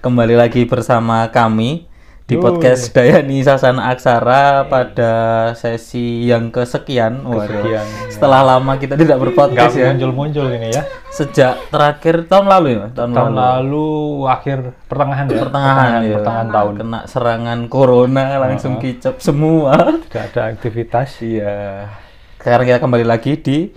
kembali lagi bersama kami di Yoi. podcast Dayani Sasana Aksara pada sesi yang kesekian. Waduh. Kesekian. Setelah lama kita tidak berpodcast ya. muncul-muncul ini ya. Sejak terakhir tahun lalu ya, tahun, Tahun lalu. lalu akhir pertengahan ya. Pertengahan, ya. pertengahan tahun. Kena serangan corona langsung kicap semua. Tidak ada aktivitas. Iya. Sekarang kita kembali lagi di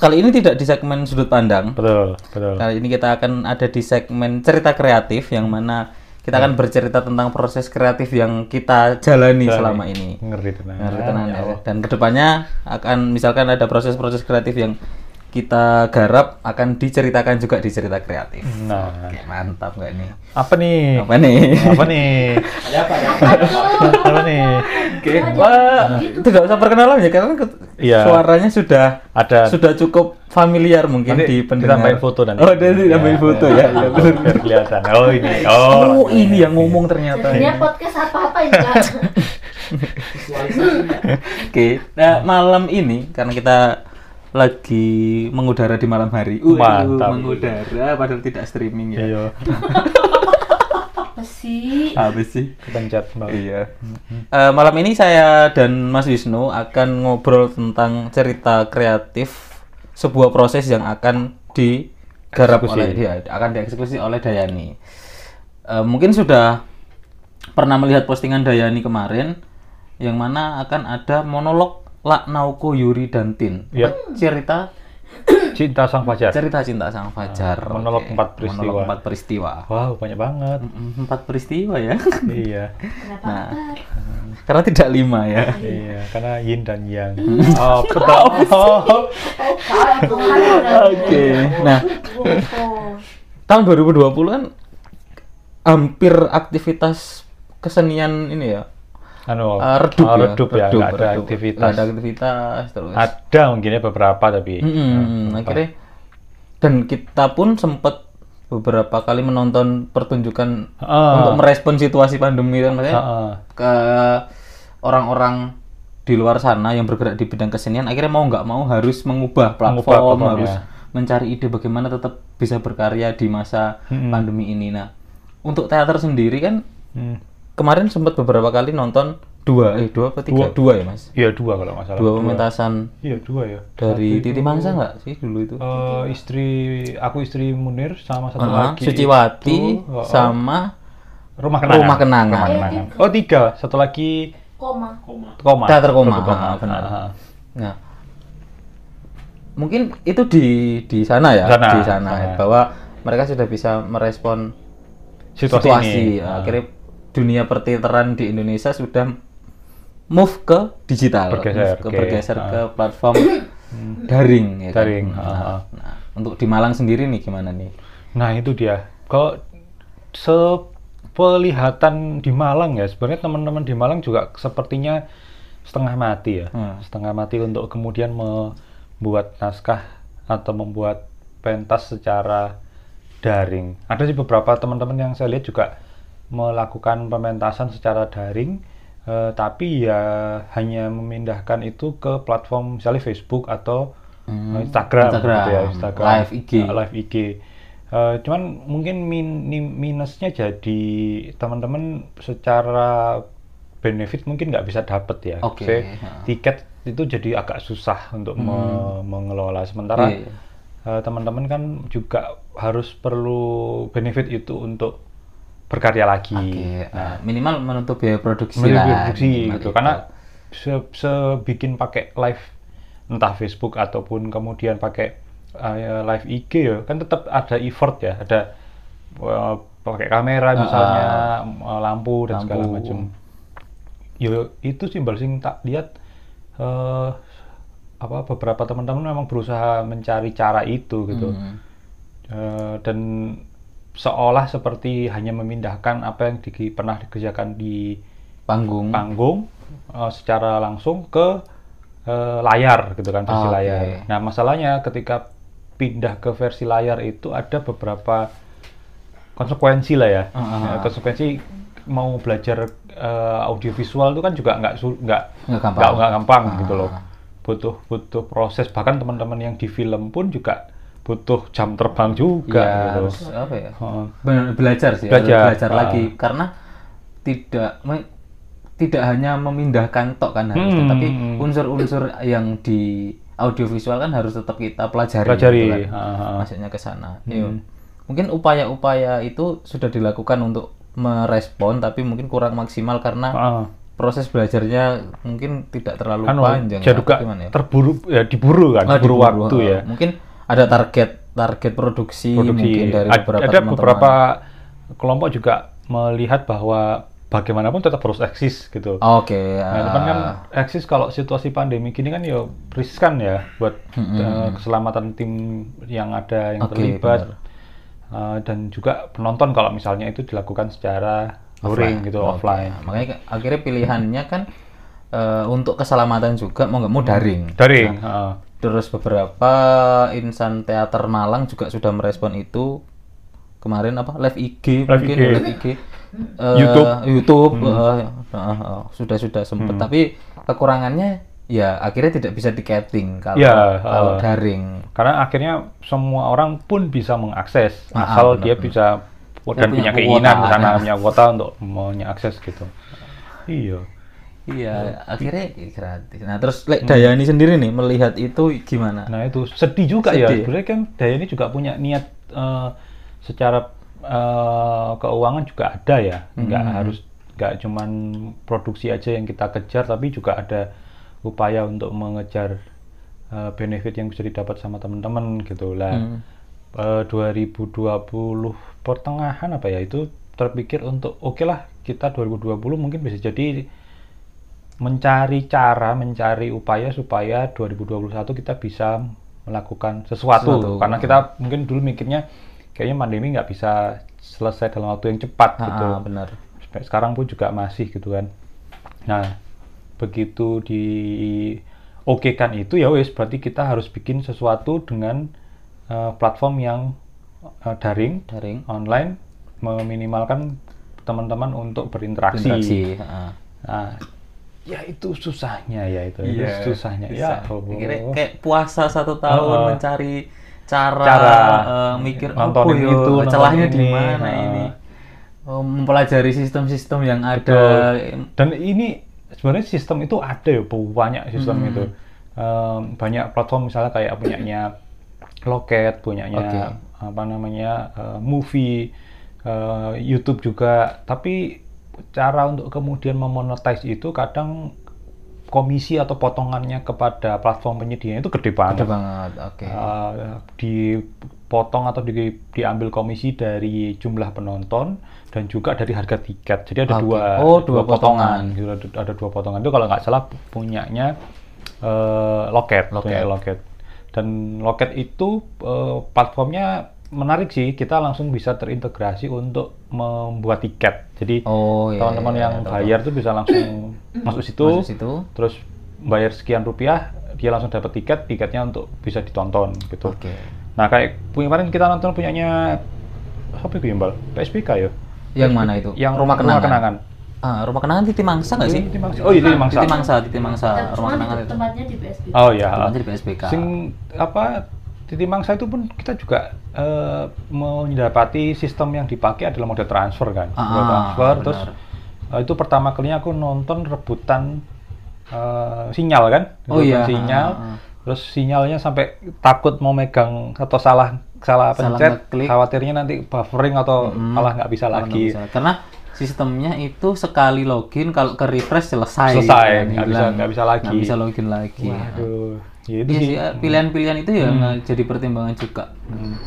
kali ini tidak di segmen sudut pandang. Betul, betul. Kali ini kita akan ada di segmen cerita kreatif yang mana kita akan bercerita tentang proses kreatif yang kita jalani selama ini. Ngeri tenang. Ngeri tenan ya. Dan ke depannya akan misalkan ada proses-proses kreatif yang kita garap akan diceritakan juga di cerita kreatif. Nah, Oke, mantap nggak nih? apa nih? Apa nih? Apa nih? apa nih? Oke, wah, itu nggak usah perkenalan ya karena Iya. suaranya sudah Ada sudah cukup familiar mungkin Nanti di pendengar. ditambahin foto nanti. Oh, nanti ditambahin Ya, foto ya. ya. ya benar. biar kelihatan. Oh, ini. Oh, Oh, ini yang ngomong ternyata. Jadinya podcast apa-apa ini Kak. Oke, nah malam ini karena kita lagi mengudara di malam hari. Uh, Mantap. mengudara padahal tidak streaming ya. Iya. Apa sih? Habis sih. Kepencet. Iya. Eh, malam ini saya dan Mas Wisnu akan ngobrol tentang cerita kreatif sebuah proses yang akan digarap Eksekusi. oleh dia, akan dieksekusi oleh Dayani. Eh, mungkin sudah pernah melihat postingan Dayani kemarin yang mana akan ada monolog Laknauko Yuri dan Tin. Iya. Cerita Cinta Sang Fajar. cerita cinta sang fajar. Ah, monolog Oke. empat peristiwa. Monolog empat peristiwa. Wow, banyak banget. Empat peristiwa ya. iya. Kenapa? Nah, karena tidak lima ya. Iya, karena yin dan yang. Oh, betul. Oh. Oke. Nah, tahun 2020 kan hampir aktivitas kesenian ini ya. Anu, eh, redup, oh, ya. redup ya, ada redup. aktivitas. Ada aktivitas terus. Ada mungkin ya beberapa tapi. Mm-mm, akhirnya dan kita pun sempat beberapa kali menonton pertunjukan Ah. untuk merespon situasi pandemi kan maksudnya Heeh. ke orang-orang di luar sana yang bergerak di bidang kesenian akhirnya mau nggak mau harus mengubah platform, platform, harus ya. mencari ide bagaimana tetap bisa berkarya di masa Mm-mm. pandemi ini. Nah, untuk teater sendiri kan Hmm. Kemarin sempat beberapa kali nonton dua eh dua apa tiga dua, ya mas Iya dua kalau nggak salah. dua pementasan Iya dua ya. dari Titi Mangsa nggak sih dulu itu Eh, istri aku istri Munir sama satu Ah, lagi Suciwati itu, oh, oh, sama rumah kenangan. Rumah Kenangan. Rumah Kenangan. Oh tiga, satu lagi Koma. koma. Teater Koma, Teater ah, benar. Ah, ah. Nah, mungkin itu di di sana ya, Sana, di sana, sana. bahwa mereka sudah bisa merespon Situasi, situasi. ini. Ya, Ah. Akhirnya dunia perteateran di Indonesia sudah move ke digital, Bergeser, move ke oke. bergeser Ah. ke platform daring. Ya kan? Daring, Nah, ah, ah. nah, untuk di Malang sendiri nih gimana nih? Nah itu dia. Kalau sepelihatan di Malang ya, sebenarnya teman-teman di Malang juga sepertinya setengah mati ya, Hmm. setengah mati untuk kemudian membuat naskah atau membuat pentas secara daring. Ada sih beberapa teman-teman yang saya lihat juga melakukan pementasan secara daring, eh, tapi ya hanya memindahkan itu ke platform misalnya Facebook atau Hmm, Instagram, Instagram, gitu ya, Instagram, live IG. Uh, live IG. Uh, cuman mungkin min- minusnya jadi teman-teman secara benefit mungkin nggak bisa dapet ya. Saya- ha. tiket itu jadi agak susah untuk Hmm. me- mengelola. Sementara Iya. uh, teman-teman kan juga harus perlu benefit itu untuk berkarya lagi. Oke, Nah, nah, minimal menutup biaya produksi Menutup lah. produksi minimal gitu itu. karena se, sebikin pakai live entah Facebook ataupun kemudian pakai uh, live IG ya kan tetap ada effort ya ada uh, pakai kamera misalnya uh, lampu dan segala Lampu. macam yo itu simbol sing tak lihat eh, apa beberapa teman-teman memang berusaha mencari cara itu gitu Hmm. Eh, dan seolah seperti hanya memindahkan apa yang di- pernah dikerjakan di panggung. panggung eh, secara langsung ke eh, layar gitu kan versi Oke. layar. Nah masalahnya ketika pindah ke versi layar itu ada beberapa konsekuensi lah ya. Ah. Ya, konsekuensi mau belajar eh, audiovisual itu kan juga nggak nggak Nggak gampang. nggak nggak gampang Ah. gitu loh. Butuh butuh proses bahkan teman-teman yang di film pun juga butuh jam terbang juga ya gitu. harus apa ya Heeh. benar belajar sih Belajar. belajar Ah. lagi karena tidak me- tidak hanya memindahkan tok kan harusnya Hmm. tapi unsur-unsur yang di audiovisual kan harus tetap kita pelajari, Pelajari, gitu kan. ah, maksudnya ke sana Iya. mungkin upaya-upaya itu sudah dilakukan untuk merespon tapi mungkin kurang maksimal karena Heeh. proses belajarnya mungkin tidak terlalu Anu, panjang jadi ya. ya? terburu ya diburu kan, Ah, diburu, diburu, waktu ya. mungkin ada target target produksi, Produksi. mungkin dari beberapa ada teman-teman. beberapa kelompok juga melihat bahwa bagaimanapun tetap harus eksis gitu. Oke, Nah, cuman kan ah, eksis kalau situasi pandemi gini kan ya riskan ya buat eh, keselamatan tim yang ada yang Oke, terlibat. Eh, dan juga penonton kalau misalnya itu dilakukan secara luring gitu Oke, offline. Makanya akhirnya pilihannya kan eh, untuk keselamatan juga mau nggak mau daring. Daring. heeh. Terus beberapa insan teater Malang juga sudah merespon itu kemarin apa live IG Live mungkin IG. live IG Eh, YouTube. YouTube eh, eh, eh, sudah sudah sempet tapi kekurangannya ya akhirnya tidak bisa tiketing kalau Ya, kalau eh. daring Karena akhirnya semua orang pun bisa mengakses Ah, asal benar, dia benar. bisa dan punya punya keinginan di sana ya. punya kuota untuk mengakses gitu. Iya. Iya akhirnya gratis nah terus Lek Dayani sendiri nih melihat itu gimana Nah itu sedih juga ya. Sedih. Sebenarnya kan Dayani juga punya niat eh, secara eh, keuangan juga ada ya. Nggak Hmm. harus nggak cuman produksi aja yang kita kejar, tapi juga ada upaya untuk mengejar eh, benefit yang bisa didapat sama teman-teman gitu lah. Hmm. Eh, 2020 pertengahan apa ya itu terpikir untuk oke lah kita 2020 mungkin bisa jadi mencari cara, mencari upaya supaya 2021 kita bisa melakukan sesuatu, Sesuatu. karena kita mungkin dulu mikirnya kayaknya pandemi nggak bisa selesai dalam waktu yang cepat Ah, gitu. benar Sampai sekarang pun juga masih gitu kan. Nah, begitu di oke kan itu ya wes berarti kita harus bikin sesuatu dengan eh, platform yang eh, daring, daring online, meminimalkan teman-teman untuk berinteraksi. interaksi ah. Nah, ya itu susahnya ya itu, itu Iya, susahnya. Ya, Allah. Kira kayak puasa satu tahun Heeh. mencari cara, Cara eh, mikir nontonin oh, itu, celahnya di ini, mana heeh. ini. Oh, mempelajari sistem-sistem yang ada. Betul. Dan ini sebenarnya sistem itu ada ya banyak sistem Hmm. itu. Em, banyak platform misalnya kayak punyanya Loket, punyanya Oke. apa namanya eh, Movie, eh, YouTube juga. Tapi cara untuk kemudian memonetize itu kadang komisi atau potongannya kepada platform penyedia itu gede banget. Ada banget. Oke. Uh, dipotong atau di- diambil komisi dari jumlah penonton dan juga dari harga tiket. Jadi ada Oke. dua, Oh, dua potongan. Gitu, ada, ada dua potongan itu kalau nggak salah punyanya eh, loket, Loket. punya loket. Dan loket itu eh, platformnya menarik sih. Kita langsung bisa terintegrasi untuk membuat tiket. Jadi Oh, iya, teman-teman iya, yang tahu, bayar tuh bisa langsung masuk situ, Masuk situ. terus bayar sekian rupiah, dia langsung dapat tiket, tiketnya untuk bisa ditonton gitu. Oke. Nah kayak kemarin kita nonton punyanya apa itu Mbak? PSBK ya? Yang mana itu? Yang rumah kenangan. kenangan. Ah, rumah kenangan Titi Mangsa nggak sih? Titi Mangsa. Oh, iya, Titi Mangsa. Titi Mangsa, Titi Mangsa, rumah kenangan itu tempatnya di PSB. Oh ya. Tempatnya di PSBK. Sing apa? Titi Mangsa itu pun kita juga eh, mendapati sistem yang dipakai adalah mode transfer kan. Ah, Mode transfer benar. terus eh, itu pertama kalinya aku nonton rebutan eh, sinyal kan? Oh, Rebutan iya. Sinyal. Ah, ah. Terus sinyalnya sampai takut mau megang atau salah salah Salah pencet, ngeklik. khawatirnya nanti buffering atau Mm-mm. malah nggak bisa nggak lagi. bisa. Karena sistemnya itu sekali login kalau ke refresh selesai. Selesai, Kan, nggak bisa- nggak bisa lagi. Nggak bisa login lagi. Waduh, ya itu Iya sih. eh, pilihan-pilihan itu ya Hmm. jadi pertimbangan juga.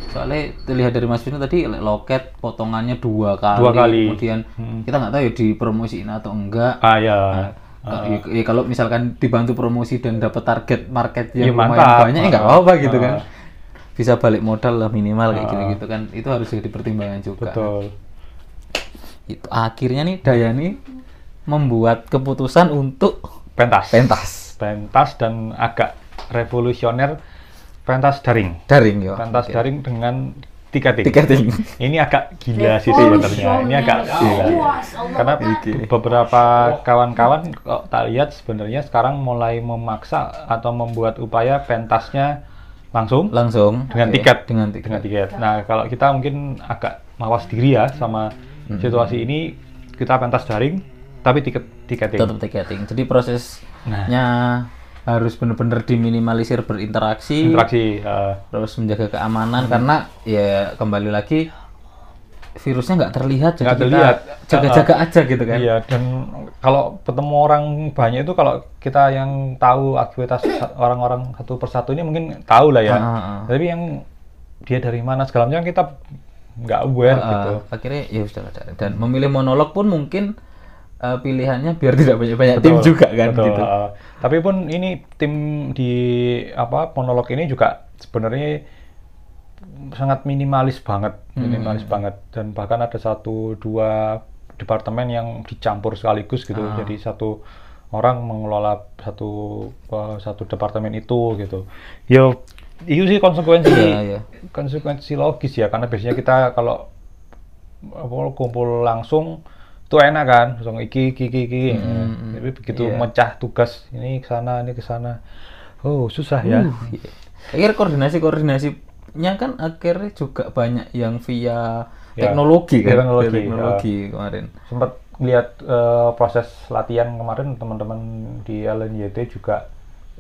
Soalnya terlihat dari Mas Vino tadi loket potongannya dua kali. Dua kali. Kemudian Hmm. kita nggak tahu ya dipromosiin atau enggak. Ah ya. Nah, ya, ya kalau misalkan dibantu promosi dan dapat target market Ya, yang lumayan mantap. banyak ya nggak apa-apa gitu Ah. kan. Bisa balik modal lah minimal kayak Ah. gitu-gitu kan. Itu harus jadi pertimbangan juga. Betul. Itu akhirnya nih Dayani membuat keputusan untuk Pentas. pentas Pentas dan agak revolusioner pentas daring. daring ya. Pentas Oke. daring dengan tiketing. Tiketing. Ini agak gila sih sebenarnya. Ini agak gila. Karena beberapa kawan-kawan kok tak lihat sebenarnya sekarang mulai memaksa atau membuat upaya pentasnya langsung langsung dengan Oke, tiket dengan tiket dengan tiket. Nah kalau kita mungkin agak mawas diri ya sama Hmm. situasi ini kita pentas daring tapi tiket tiketing. tetap tiketing jadi prosesnya harus benar-benar diminimalisir berinteraksi Interaksi. eh, terus menjaga keamanan karena ya kembali lagi virusnya nggak terlihat jadi Nggak kita terlihat. jaga-jaga aja gitu kan Iya, dan kalau ketemu orang banyak itu kalau kita yang tahu aktivitas orang-orang satu persatu ini mungkin tahu lah ya. Ah, ah, ah. Tapi yang dia dari mana segala macam kita nggak aware Uh, gitu. akhirnya ya sudah dan memilih monolog pun mungkin uh, pilihannya biar tidak banyak-banyak tim juga kan betul. gitu Uh, tapi pun ini tim di apa monolog ini juga sebenarnya sangat minimalis banget, Hmm. minimalis banget dan bahkan ada satu dua departemen yang dicampur sekaligus gitu. Ah. Jadi satu orang mengelola satu uh, satu departemen itu gitu. Ya itu sih konsekuensi Iya, iya. konsekuensi logis ya karena biasanya kita kalau kumpul langsung itu enak kan? Langsung iki iki iki, iki. Hmm, tapi begitu iya. mecah tugas ini ke sana ini ke sana. Oh susah ya. Uh, iya. akhirnya koordinasi koordinasinya kan akhirnya juga banyak yang via Ya, teknologi kan? teknologi, Via teknologi kemarin. Sempat lihat eh, proses latihan kemarin teman-teman di LNYT juga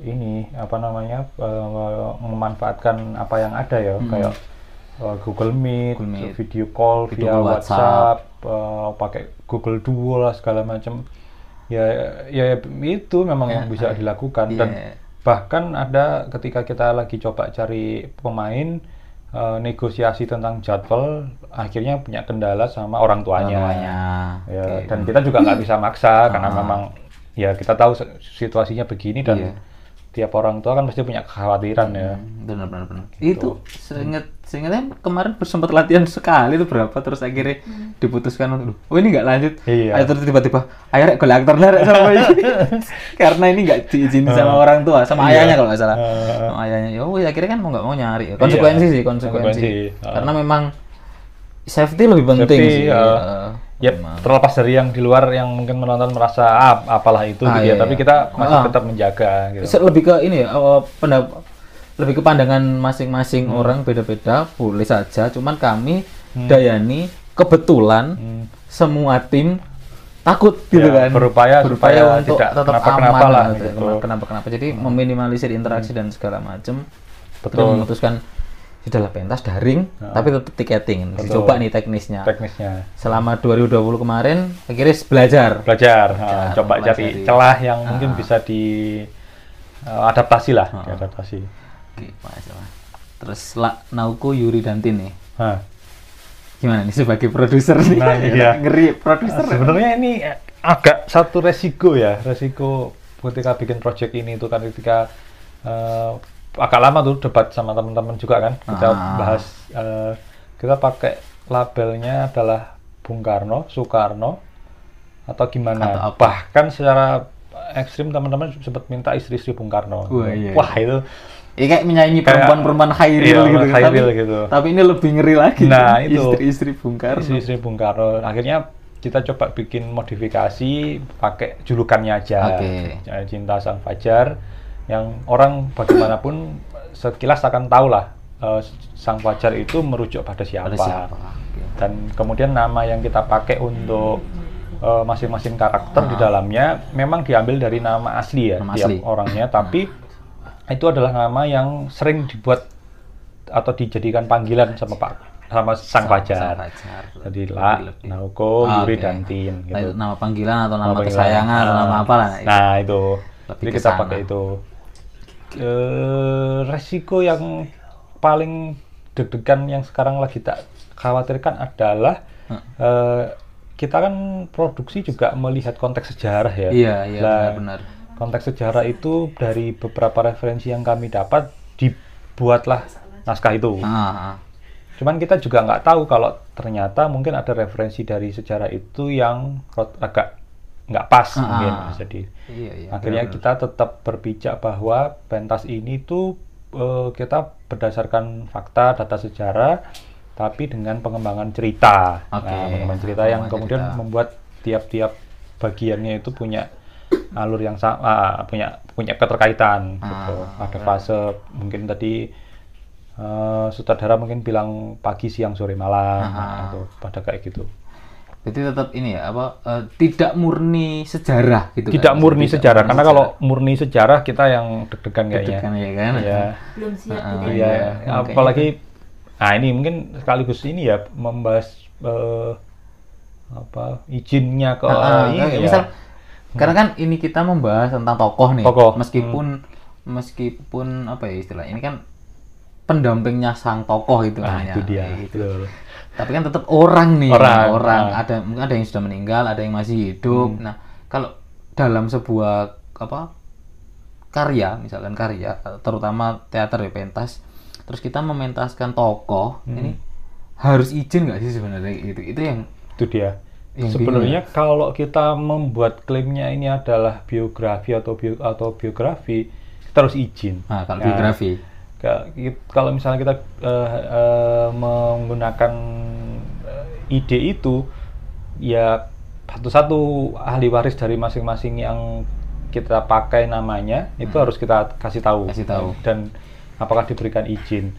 ini apa namanya eh, memanfaatkan apa yang ada ya. Kayak eh, Google Meet, Hmm. Google Meet. video call Video via call WhatsApp, eh, pakai Google Duo lah segala macam ya ya itu memang yang bisa dilakukan dan Iya. bahkan ada ketika kita lagi coba cari pemain eh, negosiasi tentang jadwal akhirnya punya kendala sama orang tuanya, Tuanya. Ya, Oke. dan kita juga nggak bisa maksa karena Ah. memang ya kita tahu situasinya begini dan Iya. Tiap orang tua kan pasti punya kekhawatiran ya. Benar benar benar. Itu seingat seingatnya kemarin sempat latihan sekali itu berapa terus akhirnya diputuskan untuk oh ini nggak lanjut? Iya. Ayo, terus tiba-tiba akhirnya gue aktor lah sama ini. Karena ini nggak diizinin sama orang tua sama Iya. ayahnya kalau nggak salah. Eh. sama ayahnya. Ya oh, akhirnya kan mau nggak mau nyari. Konsekuensi Iya, sih konsekuensi, konsekuensi. Ah. karena memang safety lebih penting Safety, sih. ya. Eh, ya memang. terlepas dari yang di luar yang mungkin menonton merasa ah, apalah itu Ah, gitu iya, ya tapi iya. kita masih Ah. tetap menjaga gitu lebih ke ini ya pendap- lebih ke pandangan masing-masing Hmm. orang beda-beda boleh saja cuman kami Dayani kebetulan Hmm. semua tim takut gitu Ya, kan berupaya supaya untuk tidak tetap kenapa-kenapa aman lah, gitu. gitu. kenapa kenapa jadi meminimalisir interaksi dan segala macam Betul. Terus memutuskan sudahlah pentas daring tapi tetap tiketing Betul. dicoba nih teknisnya teknisnya selama 2020 kemarin akhirnya belajar belajar ah, coba mempelajari. cari celah yang Ah. mungkin bisa di eh, adaptasi lah diadaptasi Oke, masalah. Terus La, Nauko, Yuri dan Tin nih. Nah, Gimana nih sebagai produser nih? Nah, iya. Ngeri produser. sebenarnya ini agak satu resiko ya resiko ketika bikin project ini itu kan ketika eh, agak lama tuh debat sama teman-teman juga kan kita Ah. bahas eh, kita pakai labelnya adalah Bung Karno Soekarno atau gimana Atau apa? bahkan secara ekstrim teman-teman sempat minta istri-istri Bung Karno Wah, iya, wah itu Ya kayak menyanyi perempuan-perempuan Khairil iya, gitu. kan. Khairil tapi, gitu. tapi ini lebih ngeri lagi. Nah, itu. Istri-istri Bung Karno. istri-istri Bung Karno akhirnya kita coba bikin modifikasi pakai julukannya aja Oke. Ya, cinta sang fajar yang orang bagaimanapun sekilas akan tahu lah eh, sang fajar itu merujuk pada siapa, Pada siapa? Dan kemudian nama yang kita pakai untuk eh, masing-masing karakter di dalamnya memang diambil dari nama asli ya Ah. Nama tiap asli. orangnya tapi itu adalah nama yang sering dibuat atau dijadikan panggilan sama Pak sama sang Fajar. Jadi La, Lebih- Naoko, Ah, Yuri, dan Tin gitu. Nah, Nama panggilan atau nama, Nama panggilan. kesayangan atau Ah. nama apa lah. Nah, itu. Lebih Jadi kita pakai itu. Eh, resiko yang paling deg-degan yang sekarang lagi tak khawatirkan adalah eh, kita kan produksi juga melihat konteks sejarah ya. Iya, iya Nah, benar-benar. konteks sejarah itu dari beberapa referensi yang kami dapat dibuatlah naskah itu. Ah. Cuman kita juga nggak tahu kalau ternyata mungkin ada referensi dari sejarah itu yang agak nggak pas Ah, mungkin. ah. Jadi Iya, iya. akhirnya kita tetap berpijak bahwa pentas ini tuh eh, kita berdasarkan fakta data sejarah tapi dengan pengembangan cerita. Oke, Nah, pengembangan cerita yang pengembangan kemudian cerita. membuat tiap-tiap bagiannya itu punya alur yang sama, punya punya keterkaitan gitu. Ah, Ada fase mungkin tadi eh, sutradara mungkin bilang pagi siang sore malam Ah. nah, itu pada kayak gitu Jadi tetap ini ya apa eh, tidak murni sejarah gitu tidak kan? murni Tidak sejarah murni karena kalau murni sejarah kita yang deg-degan kayaknya Deg-degan ya kan? ya belum siap kita Iya, Iya, apalagi nah ini mungkin sekaligus ini ya membahas eh, apa izinnya ke Ah, ah, ini ya. misal karena kan ini kita membahas tentang tokoh nih Tokoh. meskipun meskipun apa ya istilah ini kan pendampingnya sang tokoh itu nah namanya itu dia gitu. betul. Tapi kan tetap orang nih Orang, orang. ah. ada mungkin ada yang sudah meninggal ada yang masih hidup. Hmm. nah kalau dalam sebuah apa karya misalkan karya terutama teater ya pentas terus kita mementaskan tokoh Hmm. ini harus izin nggak sih sebenarnya? Itu itu yang itu dia. Yang sebenarnya kalau kita membuat klaimnya ini adalah biografi atau bio, atau biografi kita harus izin. Nah kalau Nah, biografi kalau misalnya kita eh, eh, menggunakan eh, ide itu ya satu-satu ahli waris dari masing-masing yang kita pakai namanya itu harus kita kasih tahu Hmm. Kasih tahu. dan apakah diberikan izin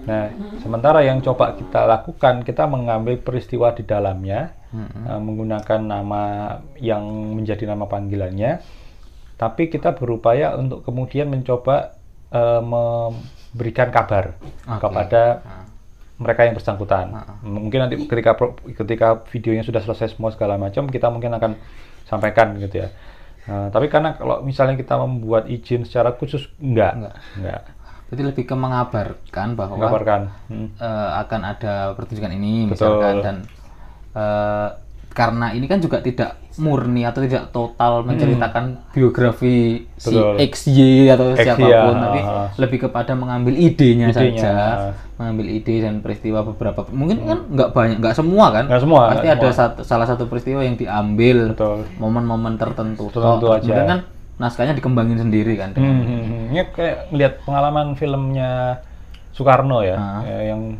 nah sementara yang coba kita lakukan kita mengambil peristiwa di dalamnya Mm-mm. eh, menggunakan nama yang menjadi nama panggilannya tapi kita berupaya untuk kemudian mencoba eh, memberikan kabar Oke. kepada mereka yang bersangkutan. Mungkin nanti ketika ketika videonya sudah selesai semua segala macam, kita mungkin akan sampaikan gitu ya. Nah, tapi karena kalau misalnya kita membuat izin secara khusus, enggak, Enggak. enggak, Jadi lebih ke mengabarkan bahwa mengabarkan. Hmm. eh, akan ada pertunjukan ini Betul. misalkan dan eh, karena ini kan juga tidak murni atau tidak total menceritakan biografi si Hmm. Betul. XY atau X, siapa pun ya. tapi lebih kepada mengambil idenya, Idenya. saja mengambil ide dan peristiwa beberapa mungkin kan nggak banyak nggak semua kan Hmm. Nggak semua, pasti ada semua. satu, salah satu peristiwa yang diambil momen-momen tertentu Tertentu Toh, aja. kemudian kan naskahnya dikembangin sendiri kan Hmm, hmm, hmm. Ini kayak ngeliat pengalaman filmnya Soekarno ya, Ah. ya, yang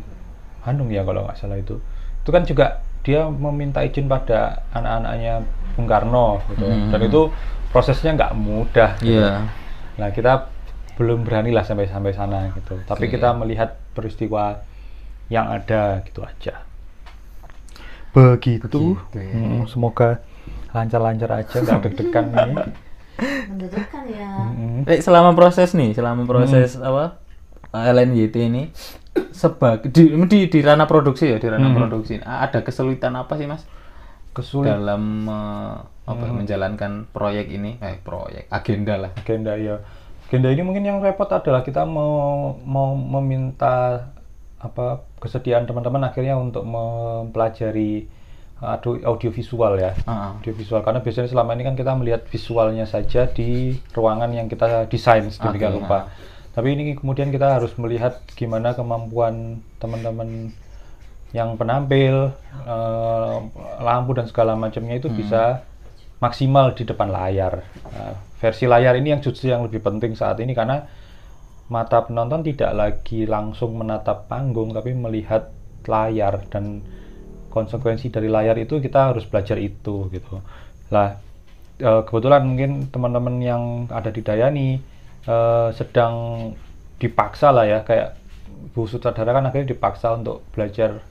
Hanung ya kalau nggak salah itu. Itu kan juga dia meminta izin pada anak-anaknya Bung Karno gitu. Hmm. Dan itu prosesnya nggak mudah. gitu. Iya. Nah kita belum berani lah sampai sampai sana gitu. Tapi Oke. kita melihat peristiwa yang ada gitu aja. Begitu. Begitu ya. Hmm, semoga lancar-lancar aja nggak deg-degan ini. mendudukkan ya Hmm. Eh, selama proses nih, selama proses apa LNYT ini sebagai di, di di ranah produksi ya, di ranah Hmm. produksi. Ada kesulitan apa sih, Mas? Kesulitan. Dalam eh, apa menjalankan proyek ini? Eh, proyek agenda lah. agenda ya agenda ini mungkin yang repot adalah kita mau mau meminta apa kesediaan teman-teman akhirnya untuk mempelajari audio audiovisual ya Ah, audiovisual karena biasanya selama ini kan kita melihat visualnya saja di ruangan yang kita desain sedemikian Oke, rupa tapi ini kemudian kita harus melihat gimana kemampuan teman-teman yang penampil eh, lampu dan segala macamnya itu bisa maksimal di depan layar. Nah, versi layar ini yang justru yang lebih penting saat ini karena mata penonton tidak lagi langsung menatap panggung tapi melihat layar dan konsekuensi dari layar itu kita harus belajar itu gitu. Lah eh, kebetulan mungkin teman-teman yang ada di Dayani eh, sedang dipaksa lah ya kayak Bu Sutradara kan akhirnya dipaksa untuk belajar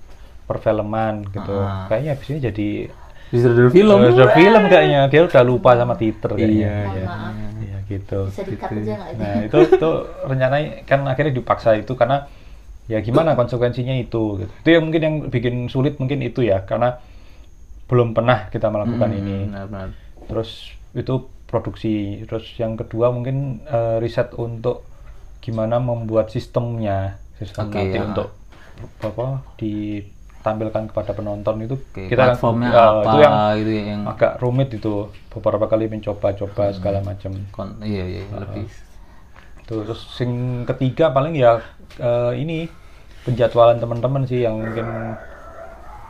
perfilman gitu Ah. kayaknya habis ini jadi Disuruh film. sudah film kayaknya dia udah lupa sama titer kayaknya Iya, iya. Iya gitu bisa dikat aja Nah itu itu rencananya kan akhirnya dipaksa itu karena ya gimana konsekuensinya itu gitu. Itu yang mungkin yang bikin sulit mungkin itu ya karena belum pernah kita melakukan Hmm, ini. benar-benar. Terus itu produksi. Terus yang kedua mungkin eh, riset untuk gimana membuat sistemnya, sistem Oke, nanti ya. untuk apa ditampilkan kepada penonton itu Oke, kita kan- platformnya eh, apa itu yang gitu ya, yang agak rumit itu beberapa kali mencoba-coba Hmm. segala macam. kon- iya iya lebih Tuh, terus sing ketiga paling ya eh, ini penjadwalan teman-teman sih yang mungkin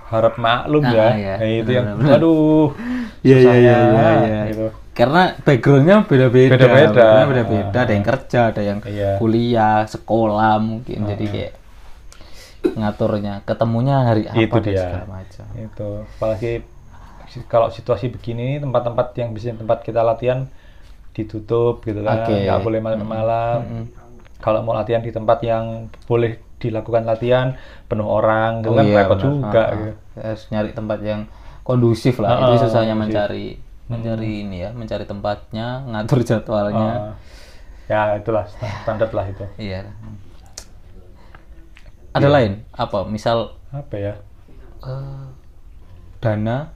harap maklum Ah, ya. iya. Nah, itu yang Benar-benar. aduh. Iya, iya, iya, iya, iya. gitu. karena backgroundnya beda-beda Beda-beda. beda-beda ada Ah. yang kerja ada yang Iya. kuliah sekolah mungkin jadi kayak ngaturnya ketemunya hari apa Itu dan dia. segala macam Itu apalagi kalau situasi begini tempat-tempat yang bisa tempat kita latihan ditutup gitu kan Oke. nggak boleh malam-malam Mm-mm. kalau mau latihan di tempat yang boleh dilakukan latihan penuh orang itu Oh kan iya, repot juga Ah, ah. gitu. Harus nyari tempat yang kondusif lah. Ah, itu ah, susahnya kondusif. mencari mencari ini ya, mencari tempatnya, ngatur jadwalnya. Ah, ya itulah standar lah itu Iya. Ada lain apa? Misal apa ya eh, dana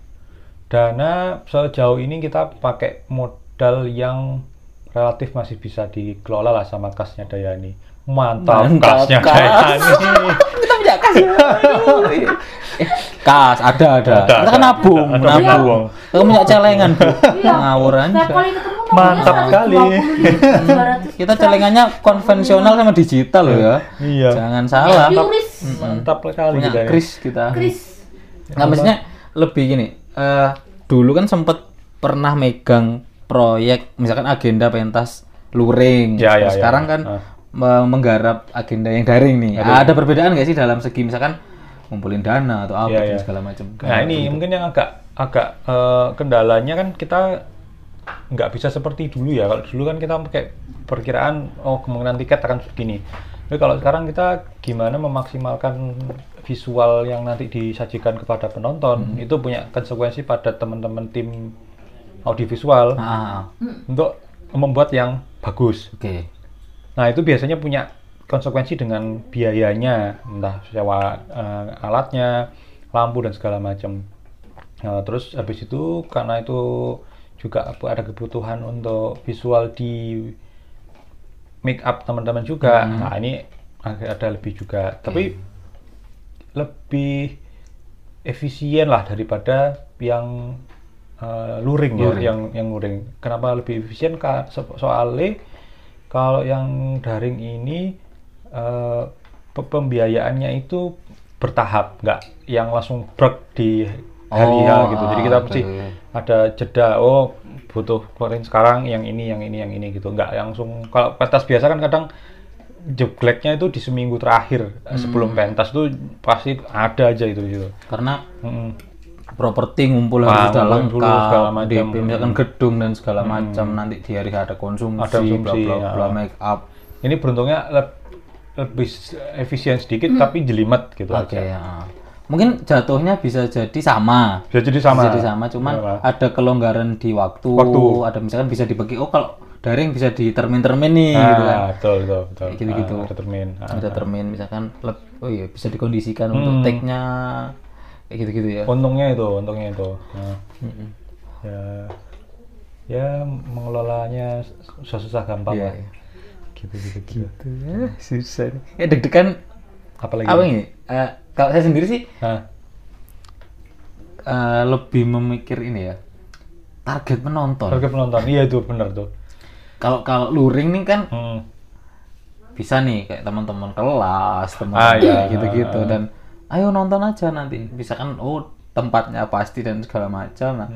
dana sejauh ini kita pakai modal yang relatif masih bisa dikelola lah sama kasnya Dayani mantap, Mantap, kasnya kas. Dayani kita punya kas ya. Eh, kas ada ada. Ada, kita kan nabung, Ada nabung. nabung. Kita punya celengan, Bu. Iya. Ngawur aja. Ketemu Mantap kali. Kita celengannya konvensional sama digital loh ya. Iya. Jangan salah. Mantap sekali Punya kita ini. kris kita. Nggak maksudnya lebih gini. eh dulu kan sempet pernah megang proyek misalkan agenda pentas luring. Ya, ya, Terus ya. sekarang kan Ah. me- menggarap agenda yang daring nih. Ada perbedaan nggak sih dalam segi misalkan ngumpulin dana atau apa Ya, dan ya. segala macam. Nah ini mungkin yang agak agak eh, kendalanya kan kita nggak bisa seperti dulu ya. Kalau dulu kan kita pakai perkiraan oh kemungkinan tiket akan segini. Tapi kalau sekarang kita gimana memaksimalkan visual yang nanti disajikan kepada penonton itu punya konsekuensi pada teman-teman tim audiovisual Ah, untuk membuat yang bagus. oke. Nah itu biasanya punya konsekuensi dengan biayanya, entah sewa eh, alatnya, lampu dan segala macam. Nah, terus habis itu karena itu juga ada kebutuhan untuk visual di make up teman-teman juga. Nah ini ada lebih juga, tapi lebih efisien lah daripada yang eh, luring, ya, Luring. yang yang luring. Kenapa lebih efisien? So- Soalnya kalau yang daring ini pe- pembiayaannya itu bertahap, nggak yang langsung brek di hari Oh, ya gitu. Jadi kita oke. mesti ada jeda. Oh butuh keluarin sekarang yang ini, yang ini, yang ini gitu. Nggak langsung. Kalau pentas biasa kan kadang jebleknya itu di seminggu terakhir eh, sebelum Hmm. pentas tuh pasti ada aja itu gitu. Karena Mm-mm. properti ngumpul harus sudah lengkap, segala macam. DP, misalkan gedung dan segala macam. Nanti di hari ada konsumsi, Ada konsumsi, bla bla bla ya. make up. Ini beruntungnya leb- lebih efisien sedikit tapi jelimet gitu Hmm. Oke aja. ya. Mungkin jatuhnya bisa jadi sama. Bisa jadi sama. Bisa jadi sama, cuman Sama. ada kelonggaran di waktu, Waktu. ada misalkan bisa dibagi. Oh kalau daring bisa di termin-termin nih, Nah, gitu kan. betul, betul, betul. Kayak gitu-gitu. Ah, ada termin. Ah, Ada termin misalkan, leb- oh iya bisa dikondisikan Hmm. untuk take-nya kayak gitu-gitu ya. Untungnya itu, untungnya itu. Nah, Mm-mm. ya, ya mengelolanya susah-susah gampang Iya, lah. iya. Gitu, gitu, gitu. Ya, susah. Eh deg-degan Apalagi? apa ini? Eh, kalau saya sendiri sih Nah, eh, lebih memikir ini ya target penonton. harga penonton. Iya itu benar tuh. Kalau kalau luring nih kan Hmm. bisa nih kayak teman-teman kelas, Ah, teman-teman iya. kayak gitu-gitu dan ayo nonton aja nanti. Bisa kan oh tempatnya pasti dan segala macam. Nah,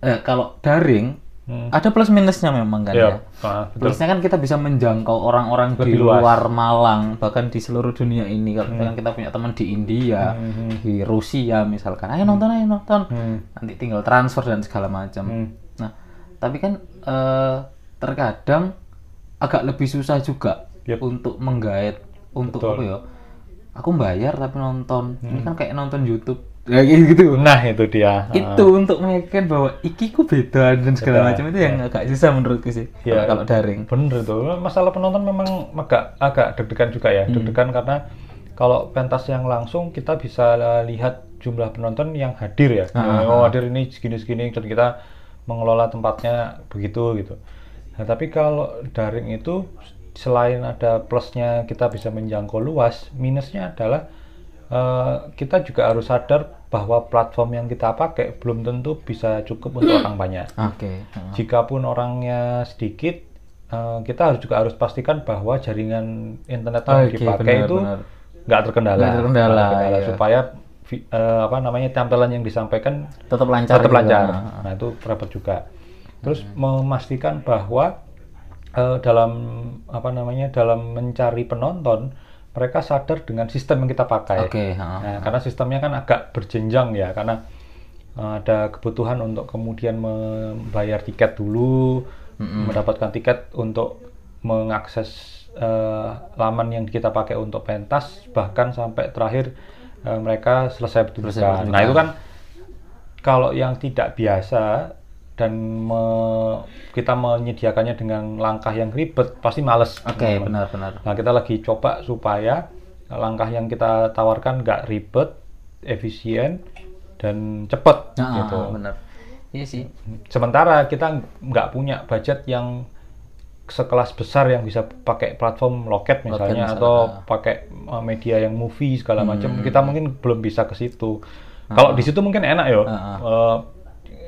eh, kalau daring Hmm. ada plus minusnya memang kan Iya. ya. Ah, betul. Plusnya kan kita bisa menjangkau orang-orang di luas. luar Malang, bahkan di seluruh dunia ini. Kalau misalkan kita punya teman di India, Hmm. di Rusia misalkan, ayo nonton, ayo nonton. Hmm. Nanti tinggal transfer dan segala macam. Hmm. Nah, tapi kan eh, terkadang agak lebih susah juga Yep. untuk menggait, untuk Betul. apa ya? Aku bayar tapi nonton. Ini kan kayak nonton YouTube. Ya gitu. Nah itu dia. Ah. itu untuk meyakinkan bahwa iki ku beda dan segala macam itu yang agak susah menurutku sih Ya, kalau, kalau daring Bener tuh. Masalah penonton memang agak agak deg-degan juga ya. Deg-degan karena kalau pentas yang langsung kita bisa uh, lihat jumlah penonton yang hadir ya. Ah, oh hadir ini segini-segini dan kita mengelola tempatnya begitu gitu. Nah, tapi kalau daring itu selain ada plusnya kita bisa menjangkau luas, minusnya adalah eh, kita juga harus sadar bahwa platform yang kita pakai belum tentu bisa cukup untuk orang banyak. oke Jikapun orangnya sedikit, eh, kita harus juga harus pastikan bahwa jaringan internet yang Oke, dipakai benar, itu nggak terkendala, Nggak terkendala, Nggak iya. supaya eh, apa namanya tampilan yang disampaikan tetap lancar tetap juga. lancar. Nah itu repot juga. Terus memastikan bahwa eh, dalam apa namanya dalam mencari penonton mereka sadar dengan sistem yang kita pakai. ha. Nah, karena sistemnya kan agak berjenjang ya, karena uh, ada kebutuhan untuk kemudian membayar tiket dulu, mendapatkan tiket untuk mengakses eh, laman yang kita pakai untuk pentas bahkan sampai terakhir eh, mereka selesai pertunjukan. Nah itu kan kalau yang tidak biasa dan me- kita menyediakannya dengan langkah yang ribet pasti males. Oke, teman-teman. benar-benar. Nah kita lagi coba supaya langkah yang kita tawarkan nggak ribet, efisien dan cepat Nah, gitu. benar. Iya sih. Sementara kita nggak punya budget yang sekelas besar yang bisa pakai platform loket misalnya misalnya. atau pakai uh, media yang movie segala Hmm. macam kita mungkin belum bisa ke situ. Kalau di situ mungkin enak ya, Ah. Uh,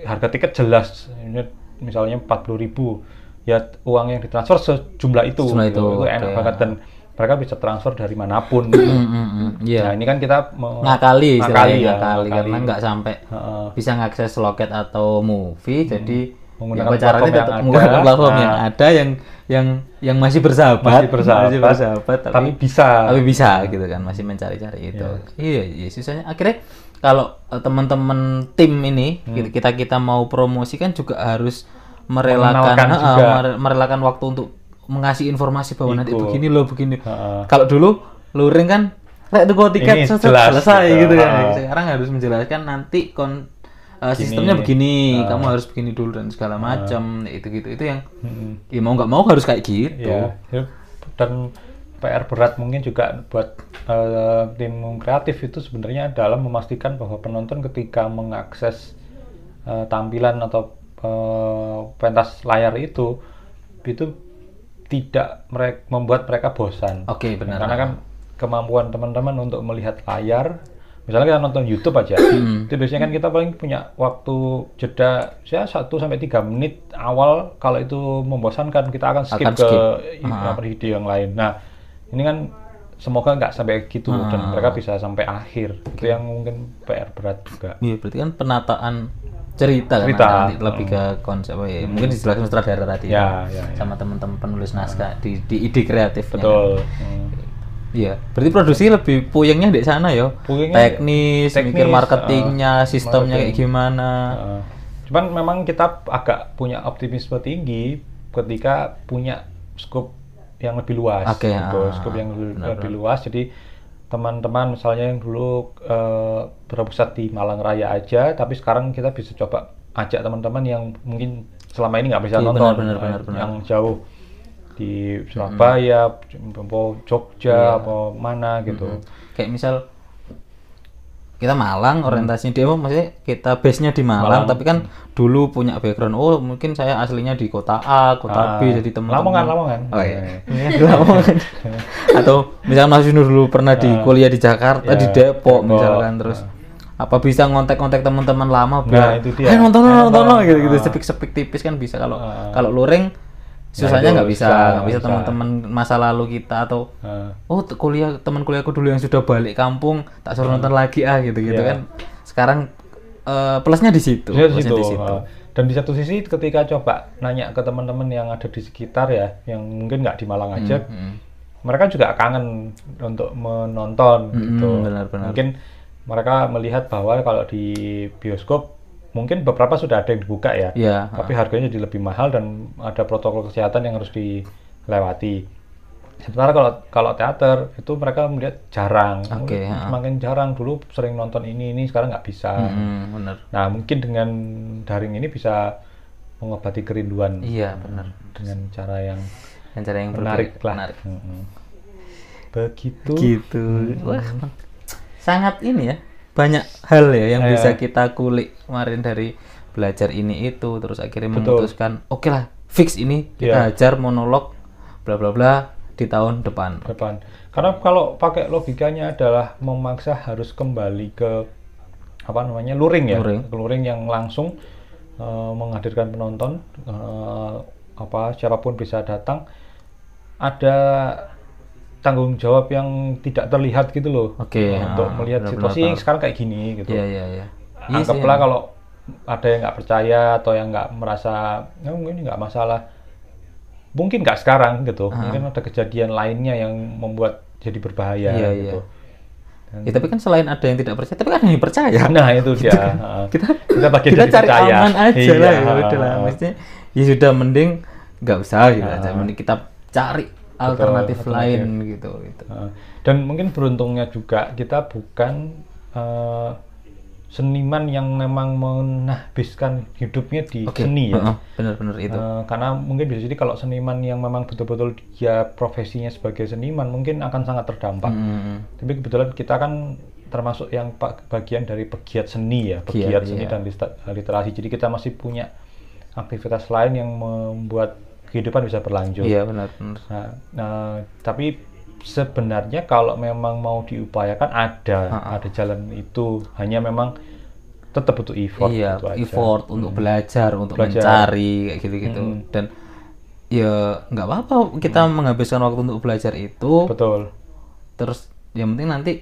harga tiket jelas, Ini misalnya 40.000 ya uang yang ditransfer sejumlah itu, Sejumlah gitu. itu, enak oke. banget dan mereka bisa transfer dari mana pun. Hmm, hmm, hmm. Iya. Nah ini kan kita ngakali istilahnya ya, ngakali, karena ngakali. nggak sampai Heeh. bisa ngakses loket atau movie jadi Menggunakan ya, caranya platform yang tetap ada. menggunakan platform yang Nah. ada yang yang yang masih bersahabat Masih bersahabat, bersahabat, tapi, tapi bisa. tapi bisa gitu kan masih mencari-cari itu iya iya sisanya akhirnya kalau eh, teman-teman tim ini Hmm. kita kita mau promosi kan juga harus merelakan eh, juga. mere- merelakan waktu untuk mengasih informasi bahwa nanti Ikut. begini loh begini Heeh. kalau dulu luring kan lek tuku tiket Ini jelas, selesai gitu. gitu kan sekarang harus menjelaskan nanti kon uh, sistemnya begini kamu harus begini dulu dan segala macam itu gitu itu yang Mm-mm. ya mau nggak mau harus kayak gitu Ya, dan PR berat mungkin juga buat eh, tim kreatif itu sebenarnya adalah memastikan bahwa penonton ketika mengakses eh, tampilan atau eh, pentas layar itu itu tidak mereka membuat mereka bosan. Oke, benar. Karena kan kemampuan teman-teman untuk melihat layar, misalnya kita nonton YouTube aja, Hmm. itu biasanya kan kita paling punya waktu jeda ya 1 sampai 3 menit awal kalau itu membosankan kita akan skip Akan ke skip. video yang lain. Nah, ini kan semoga nggak sampai gitu dan mereka bisa sampai akhir. Itu yang mungkin PR berat juga. Iya, berarti kan penataan cerita, Cerita. kan nanti lebih ke konsep oh iya, mungkin dijelaskan sutradara tadi Ya, ya, ya. sama teman-teman penulis naskah di, di ide kreatifnya Betul. Hmm. Iya, berarti produksi lebih puyengnya di sana ya. Puyengnya teknis, teknis, mikir marketingnya, uh, sistemnya kayak marketing. gimana. Uh, cuman memang kita agak punya optimisme tinggi ketika punya scope yang lebih luas, Oke, gitu. ah, scope yang lebih, benar-benar. lebih luas. Jadi teman-teman misalnya yang dulu uh, berpusat di Malang Raya aja, tapi sekarang kita bisa coba ajak teman-teman yang mungkin selama ini nggak bisa Iya, nonton, benar, benar, uh, benar, benar. yang jauh di Surabaya, apa Jogja, Iya. apa mana gitu. Kayak misal kita Malang orientasinya dia maksudnya kita base-nya di Malang, Malang. tapi kan dulu punya background oh mungkin saya aslinya di kota A, kota B Ah, jadi teman Lamongan, Lamongan. Oh iya. Di Lamongan. Atau misalnya Mas Yunus dulu pernah di kuliah di Jakarta, Ya, di Depok, Depok. misalkan terus apa bisa ngontek-ngontek teman-teman lama Nah, biar itu dia. "Ayo nonton Ayo nonton nonton." gitu gitu Ah. sepik-sepik tipis kan bisa kalau Ah. kalau luring susahnya itu nggak bisa nggak bisa teman-teman masa lalu kita atau Uh, oh kuliah teman kuliahku dulu yang sudah balik kampung tak suruh nonton lagi ah gitu gitu Iya. kan sekarang eh, plusnya di situ Di plusnya situ. di situ uh, Dan di satu sisi ketika coba nanya ke teman-teman yang ada di sekitar ya, yang mungkin nggak di Malang aja, Hmm, mereka juga kangen untuk menonton Hmm, gitu. benar-benar. Mungkin mereka melihat bahwa kalau di bioskop mungkin beberapa sudah ada yang dibuka ya, Iya, tapi harganya jadi lebih mahal dan ada protokol kesehatan yang harus dilewati. Sementara kalau kalau teater itu mereka melihat jarang, Oke, ha. semakin jarang dulu sering nonton ini ini sekarang nggak bisa. Hmm, bener Nah, mungkin dengan daring ini bisa mengobati kerinduan iya bener dengan cara yang dan cara yang menarik berbeda- lah. menarik. Mm-mm. Begitu. gitu wah sangat ini ya banyak hal ya yang Iya. bisa kita kulik kemarin dari belajar ini itu terus akhirnya Betul. memutuskan oke lah fix ini kita Iya. ajar monolog bla bla bla di tahun depan Depan. Karena kalau pakai logikanya adalah memaksa harus kembali ke apa namanya luring ya, Luring. Ke luring yang langsung eh, menghadirkan penonton, eh, apa siapa pun bisa datang. Ada tanggung jawab yang tidak terlihat gitu loh, Oke, untuk ah, melihat benar-benar situasi tahu. sekarang kayak gini gitu. iya iya iya Iya anggaplah emang. kalau ada yang nggak percaya atau yang nggak merasa ya mungkin ini nggak masalah mungkin nggak sekarang gitu mungkin ada kejadian lainnya yang membuat jadi berbahaya Iya, gitu Ya, tapi kan selain ada yang tidak percaya, tapi kan ada yang percaya. nah itu dia Heeh. kita kita kita dari cari percaya. aman aja Iya, lah ya udah lah maksudnya ya sudah mending nggak usah gitu Ah. aja mending kita cari alternatif alternatif. lain gitu gitu. Uh, dan mungkin beruntungnya juga kita bukan uh, seniman yang memang menahbiskan hidupnya di Oke, seni ya. benar-benar itu. Uh, karena mungkin bisa jadi kalau seniman yang memang betul-betul dia profesinya sebagai seniman mungkin akan sangat terdampak. Hmm, Tapi kebetulan kita kan termasuk yang bagian dari pegiat seni ya, Pegiat, pegiat seni iya. dan literasi. Jadi kita masih punya aktivitas lain yang membuat kehidupan bisa berlanjut. Iya benar-benar. Nah, nah, tapi sebenarnya kalau memang mau diupayakan ada, Ha-ha. ada jalan itu. Hanya memang tetap butuh effort. iya, itu aja. effort untuk belajar, untuk Belajar. mencari kayak gitu-gitu. Mm. Dan ya nggak apa-apa kita menghabiskan waktu untuk belajar itu. Betul. Terus yang penting nanti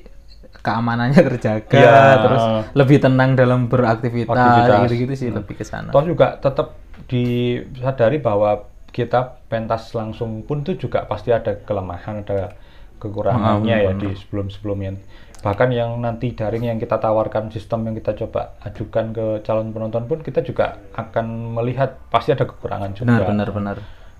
keamanannya terjaga, Iya. terus lebih tenang dalam beraktivitas, Aktivitas. gitu-gitu sih lebih ke sana. Toh juga tetap disadari bahwa kita pentas langsung pun itu juga pasti ada kelemahan, ada kekurangannya Ah, ya di sebelum-sebelumnya. Bahkan yang nanti daring yang kita tawarkan sistem yang kita coba ajukan ke calon penonton pun kita juga akan melihat pasti ada kekurangan juga. Benar, benar, benar.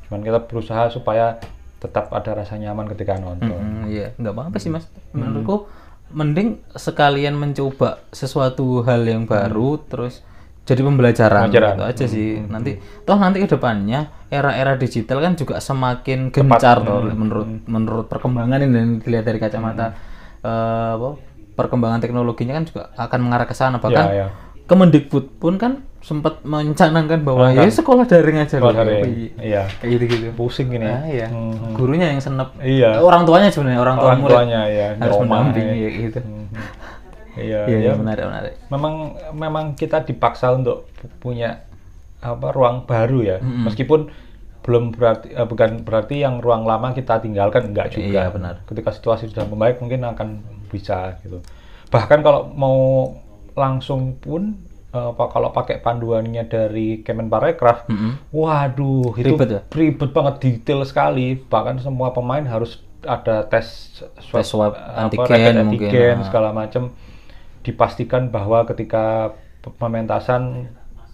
Cuman kita berusaha supaya tetap ada rasa nyaman ketika nonton. Mm, iya, nggak apa-apa sih mas. Menurutku mending sekalian mencoba sesuatu hal yang baru, terus jadi pembelajaran, Pembelajaran. gitu aja sih. Nanti, toh nanti ke depannya era-era digital kan juga semakin gencar toh, menurut menurut perkembangan ini dan dilihat dari kacamata eh, apa, perkembangan teknologinya kan juga akan mengarah ke sana. Bahkan Ya, ya. Kemendikbud pun kan sempat mencanangkan bahwa ya sekolah daring aja Sekolah loh. daring, iya. Kayak gitu-gitu. Pusing ini. Ah, iya. Hmm. Gurunya yang senep. Iya. Orang tuanya sebenarnya orang tua Orang murid tuanya ya, harus mendampingi ya. gitu. Mhm. Iya, Iya, ya. iya, menarik, menarik. Memang memang kita dipaksa untuk pu- punya apa ruang baru ya. Meskipun belum berarti eh, bukan berarti yang ruang lama kita tinggalkan enggak juga. Iya, benar. Ketika situasi sudah membaik mungkin akan bisa gitu. Bahkan kalau mau langsung pun eh, apa kalau pakai panduannya dari Kemenparekraf, Mm-mm. waduh itu Ribet ya? ribet banget detail sekali. Bahkan semua pemain harus ada tes swab, Tes swab apa, antigen rapid mungkin, antigen, ah. segala macam dipastikan bahwa ketika pe- pementasan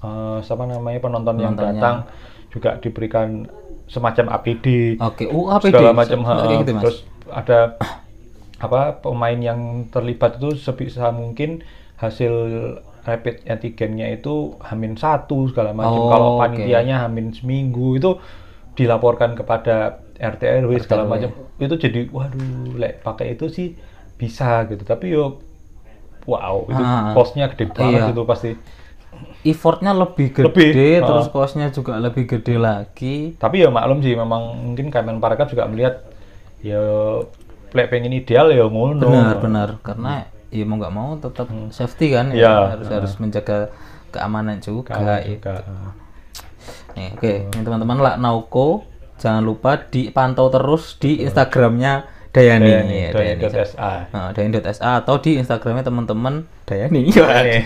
eh, siapa namanya penonton yang Penontonnya. datang juga diberikan semacam APD Oke, oh APD. segala macam Se- ha, kayak gitu, Mas. terus ada apa pemain yang terlibat itu sebisa mungkin hasil rapid antigennya itu hamin satu segala macam Oh, kalau panitianya hamin seminggu itu dilaporkan kepada RT RW segala macam itu jadi waduh lek pakai itu sih bisa gitu tapi yo wow itu Ah, costnya gede banget iya. itu pasti Effortnya lebih gede, Lebih, terus ah. costnya juga lebih gede lagi. tapi ya maklum sih memang mungkin Kemenparekraf juga melihat ya lek pengen ideal ya ngono Benar, benar. Karena ya mau nggak mau tetap safety kan, ya. Hmm. Iya. harus harus menjaga keamanan juga. Ya. juga Nih, oke, Ini teman-teman lah Nauko, jangan lupa dipantau terus di Instagramnya Dayani. Dayani, ya, Dayani.sa. Nah, Dayani.sa atau di Instagramnya teman-teman Dayani. Dayani.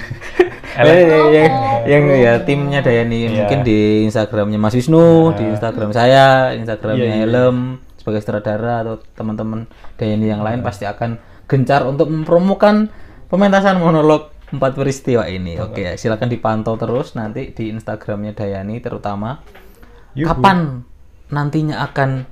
Eh, yang, yang ya timnya Dayani Iya. mungkin di Instagramnya Mas Wisnu, di Instagram saya, Instagramnya Iya, iya. Helm sebagai sutradara atau teman-teman Dayani yang lain pasti akan gencar untuk mempromokan pementasan monolog empat peristiwa ini. Oke, ya, silakan dipantau terus nanti di Instagramnya Dayani terutama Yuhu. kapan nantinya akan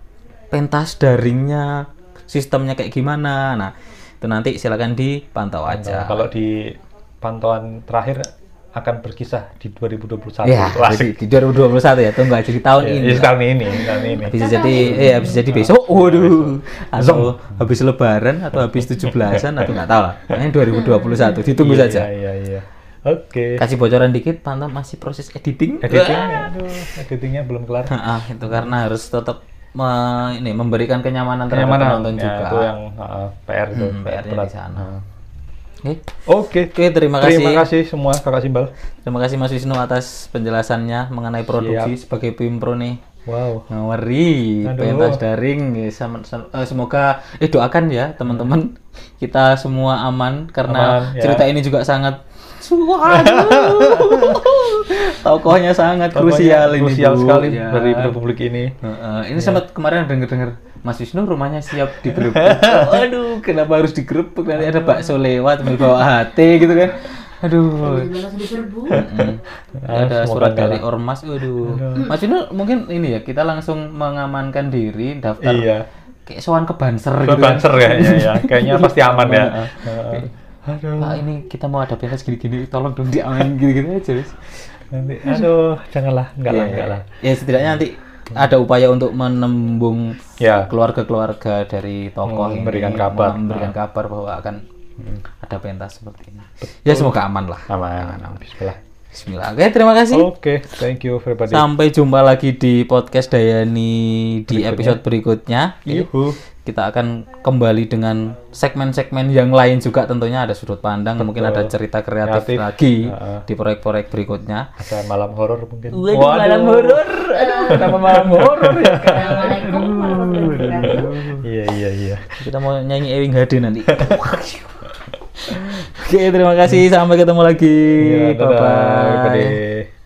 pentas daringnya, sistemnya kayak gimana. Nah, itu nanti silakan dipantau aja. Nah, kalau di pantauan terakhir akan berkisah di 2021 Ya, jadi di 2021 ya, tunggu aja di tahun ya, ini. ya, tahun ini tahun ini Bisa jadi, ya bisa jadi besok, waduh, atau habis lebaran, atau habis 17-an, atau nggak tahu lah. Ini 2021, ditunggu Iya, saja. iya iya oke Kasih bocoran dikit, pantau masih proses editing. editing aduh editingnya belum kelar Ah, itu karena harus tetap me- ini memberikan kenyamanan terhadap Kenyamanan, penonton ya, juga. itu yang uh, PR itu Hmm, PR-nya berat. di sana. Oke, oke Oke, terima kasih. terima kasih semua kakak Simbal Terima kasih Mas Wisnu atas penjelasannya mengenai produksi sebagai Pimpro nih. wow Ngeri, pentas daring. Ya, sama- sama- eh, semoga eh doakan ya teman-teman kita semua aman karena Aman, ya. cerita ini juga sangat Waduh. Tokohnya sangat krusial ini. krusial Bu. sekali Ya. dari Republik ini Heeh, ini Iya. sempat kemarin denger-denger Mas Wisnu rumahnya siap digerebek. Aduh, kenapa harus digerebek? Nanti ada bakso lewat bawa HT gitu kan. Aduh. Ah, ada surat dari ormas, waduh. Mas Vino mungkin ini ya kita langsung mengamankan diri daftar Iya. kayak sowan ke banser Ke gitu. banser kayaknya ya. Kayaknya pasti aman ya. Heeh. Aduh. Pak ini kita mau ada pentas gini-gini, tolong dong diamanin gini-gini aja. Wis. Nanti, aduh, janganlah, enggak lah, Iya, enggak lah. Ya setidaknya nanti ada upaya untuk menembung Ya. keluarga-keluarga dari tokoh ini, Memberikan kabar. memberikan Nah. kabar bahwa akan ada pentas seperti ini. Ya semoga aman lah. Aman. Bismillah. Bismillah. Oke, terima kasih. Oke, thank you everybody. Sampai jumpa lagi di podcast Dayani di Berikutnya. episode berikutnya. Yuhu. Kita akan kembali dengan segmen-segmen yang lain juga tentunya ada sudut pandang, mungkin ada cerita kreatif, Kreatif. lagi Heeh. di proyek-proyek berikutnya. Ada malam horor mungkin. Waduh, malam horor. Aduh, kenapa malam horor ya? Iya, iya, iya. Kita mau nyanyi Ewing Hade nanti. Oke, terima kasih. Sampai ketemu lagi. Dadah, Bye-bye. everybody.